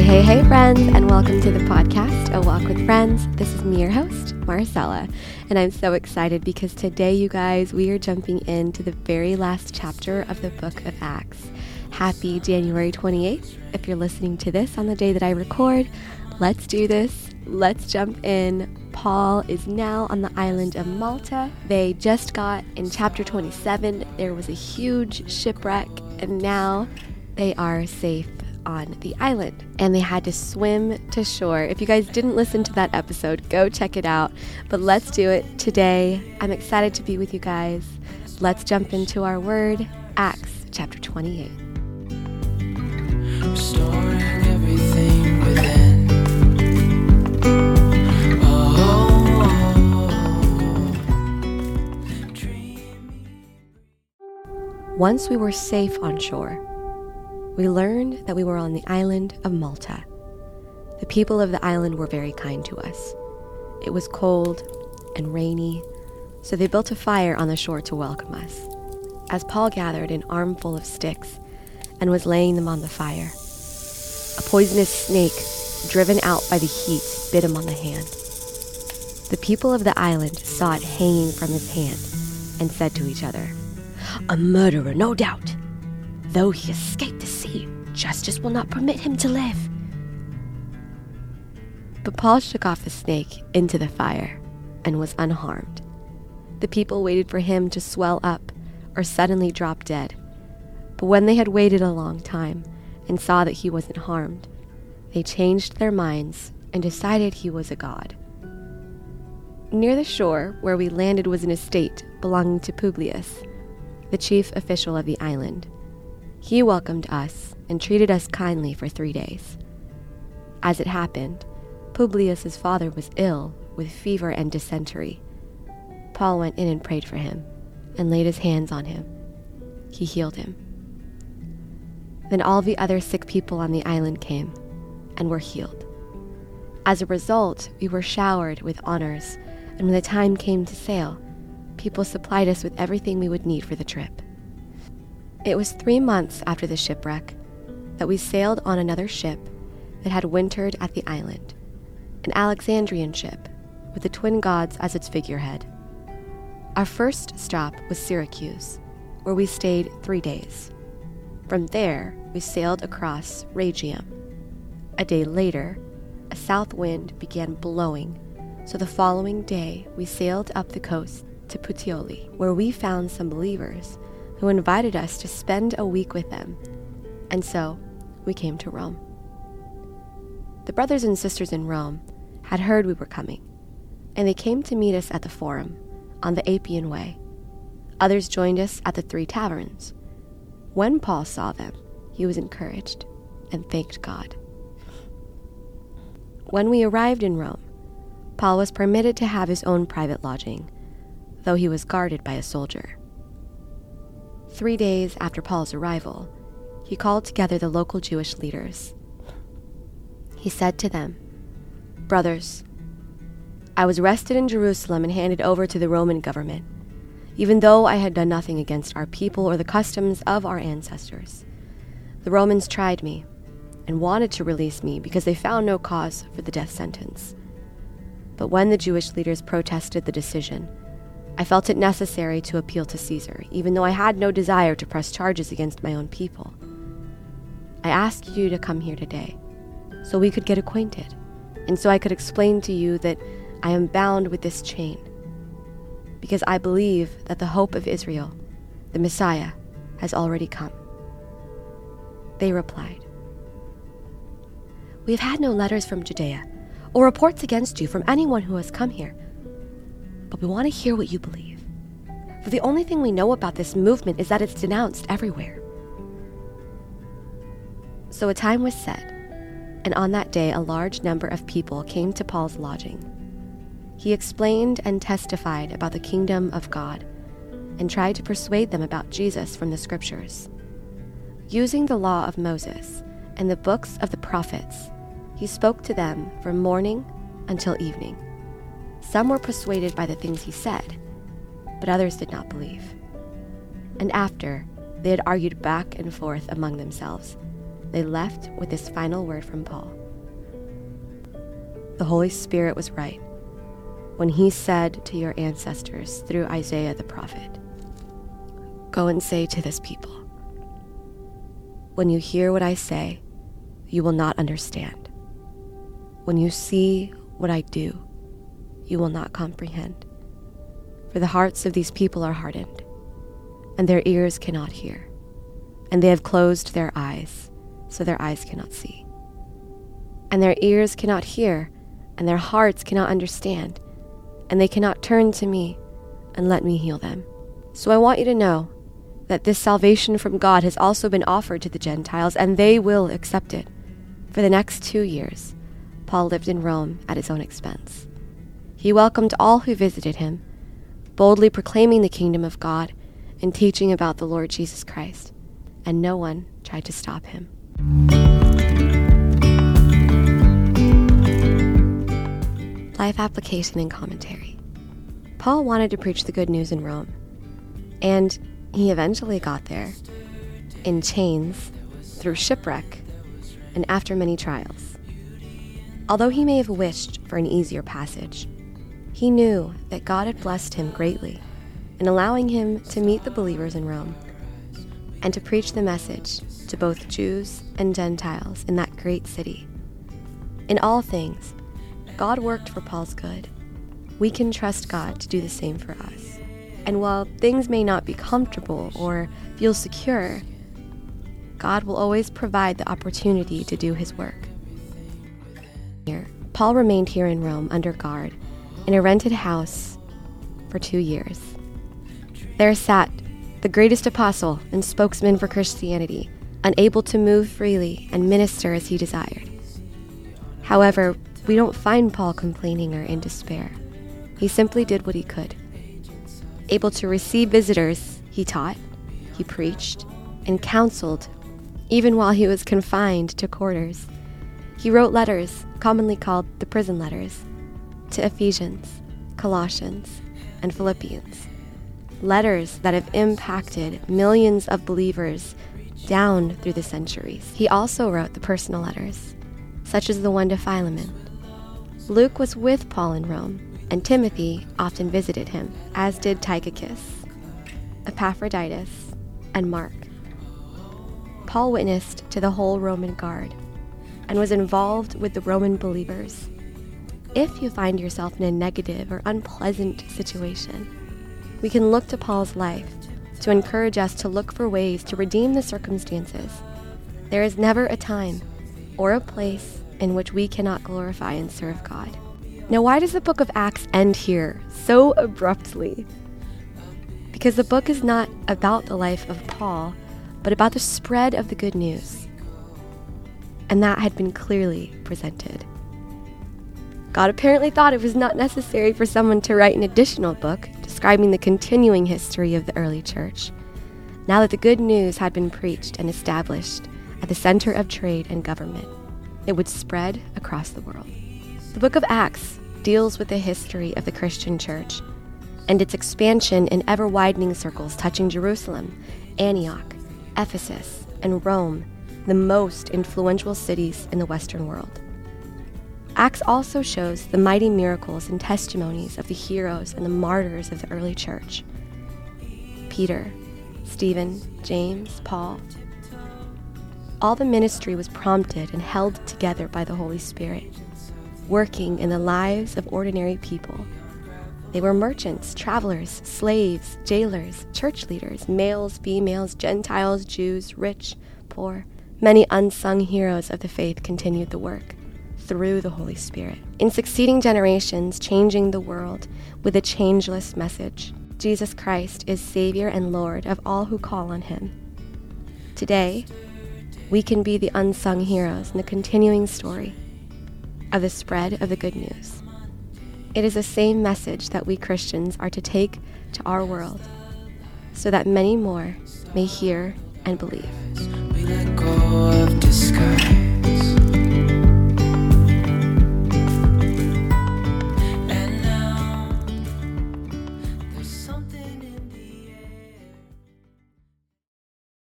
Hey, hey, hey, friends, and welcome to the podcast, A Walk with Friends. This is me, your host, Marcella, and I'm so excited because today, you guys, we are jumping into the very last chapter of the book of Acts. Happy January 28th. If you're listening to this on the day that I record, let's do this. Let's jump in. Paul is now on the island of Malta. They just got in chapter 27, there was a huge shipwreck, and now they are safe on the island and they had to swim to shore. If you guys didn't listen to that episode, go check it out. But let's do it today. I'm excited to be with you guys. Let's jump into our word, Acts chapter 28. Restoring everything within. Oh, Once we were safe on shore, we learned that we were on the island of Malta. The people of the island were very kind to us. It was cold and rainy, so they built a fire on the shore to welcome us. As Paul gathered an armful of sticks and was laying them on the fire, a poisonous snake, driven out by the heat, bit him on the hand. The people of the island saw it hanging from his hand and said to each other, A murderer, no doubt. Though he escaped the sea, justice will not permit him to live. But Paul shook off the snake into the fire and was unharmed. The people waited for him to swell up or suddenly drop dead. But when they had waited a long time and saw that he wasn't harmed, they changed their minds and decided he was a god. Near the shore where we landed was an estate belonging to Publius, the chief official of the island. He welcomed us and treated us kindly for three days. As it happened, Publius's father was ill with fever and dysentery. Paul went in and prayed for him and laid his hands on him. He healed him. Then all the other sick people on the island came and were healed. As a result, we were showered with honors, and when the time came to sail, people supplied us with everything we would need for the trip. It was three months after the shipwreck that we sailed on another ship that had wintered at the island, an Alexandrian ship with the twin gods as its figurehead. Our first stop was Syracuse, where we stayed three days. From there, we sailed across Rhegium. A day later, a south wind began blowing, so the following day we sailed up the coast to Puteoli, where we found some believers who invited us to spend a week with them. And so we came to Rome. The brothers and sisters in Rome had heard we were coming, and they came to meet us at the Forum on the Appian Way. Others joined us at the Three Taverns. When Paul saw them, he was encouraged and thanked God. When we arrived in Rome, Paul was permitted to have his own private lodging, though he was guarded by a soldier. Three days after Paul's arrival, he called together the local Jewish leaders. He said to them, Brothers, I was arrested in Jerusalem and handed over to the Roman government, even though I had done nothing against our people or the customs of our ancestors. The Romans tried me and wanted to release me because they found no cause for the death sentence. But when the Jewish leaders protested the decision, I felt it necessary to appeal to Caesar, even though I had no desire to press charges against my own people. I asked you to come here today so we could get acquainted, and so I could explain to you that I am bound with this chain, because I believe that the hope of Israel, the Messiah, has already come. They replied, We have had no letters from Judea or reports against you from anyone who has come here but we want to hear what you believe. For the only thing we know about this movement is that it's denounced everywhere. So a time was set, and on that day a large number of people came to Paul's lodging. He explained and testified about the kingdom of God and tried to persuade them about Jesus from the scriptures. Using the law of Moses and the books of the prophets, he spoke to them from morning until evening. Some were persuaded by the things he said, but others did not believe. And after they had argued back and forth among themselves, they left with this final word from Paul. The Holy Spirit was right when he said to your ancestors through Isaiah the prophet Go and say to this people, When you hear what I say, you will not understand. When you see what I do, you will not comprehend. For the hearts of these people are hardened, and their ears cannot hear, and they have closed their eyes, so their eyes cannot see. And their ears cannot hear, and their hearts cannot understand and they cannot turn to me and let me heal them. So I want you to know that this salvation from God has also been offered to the Gentiles, and they will accept it. For the next two years, Paul lived in Rome at his own expense. He welcomed all who visited him, boldly proclaiming the kingdom of God and teaching about the Lord Jesus Christ, and no one tried to stop him. Life application and commentary. Paul wanted to preach the good news in Rome, and he eventually got there in chains, through shipwreck, and after many trials. Although he may have wished for an easier passage, he knew that God had blessed him greatly in allowing him to meet the believers in Rome and to preach the message to both Jews and Gentiles in that great city. In all things, God worked for Paul's good. We can trust God to do the same for us. And while things may not be comfortable or feel secure, God will always provide the opportunity to do his work. Paul remained here in Rome under guard in a rented house for two years. There sat the greatest apostle and spokesman for Christianity, unable to move freely and minister as he desired. However, we don't find Paul complaining or in despair. He simply did what he could. Able to receive visitors, he taught, he preached, and counseled, even while he was confined to quarters. He wrote letters, commonly called the prison letters, to Ephesians, Colossians, and Philippians. Letters that have impacted millions of believers down through the centuries. He also wrote the personal letters, such as the one to Philemon, Luke was with Paul in Rome, and Timothy often visited him, as did Tychicus, Epaphroditus, and Mark. Paul witnessed to the whole Roman guard and was involved with the Roman believers. If you find yourself in a negative or unpleasant situation, we can look to Paul's life to encourage us to look for ways to redeem the circumstances. There is never a time or a place in which we cannot glorify and serve God. Now, why does the book of Acts end here so abruptly? Because the book is not about the life of Paul, but about the spread of the good news. And that had been clearly presented. God apparently thought it was not necessary for someone to write an additional book describing the continuing history of the early church, now that the good news had been preached and established at the center of trade and government it would spread across the world. The book of Acts deals with the history of the Christian church and its expansion in ever widening circles touching Jerusalem, Antioch, Ephesus, and Rome, the most influential cities in the Western world. Acts also shows the mighty miracles and testimonies of the heroes and the martyrs of the early church Peter, Stephen, James, Paul, all the ministry was prompted and held together by the Holy Spirit, working in the lives of ordinary people. They were merchants, travelers, slaves, jailers, church leaders, males, females, Gentiles, Jews, rich, poor. Many unsung heroes of the faith continued the work through the Holy Spirit. In succeeding generations, changing the world with a changeless message. Jesus Christ is Savior and Lord of all who call on Him. Today, we can be the unsung heroes in the continuing story of the spread of the good news. It is the same message that we Christians are to take to our world so that many more may hear and believe.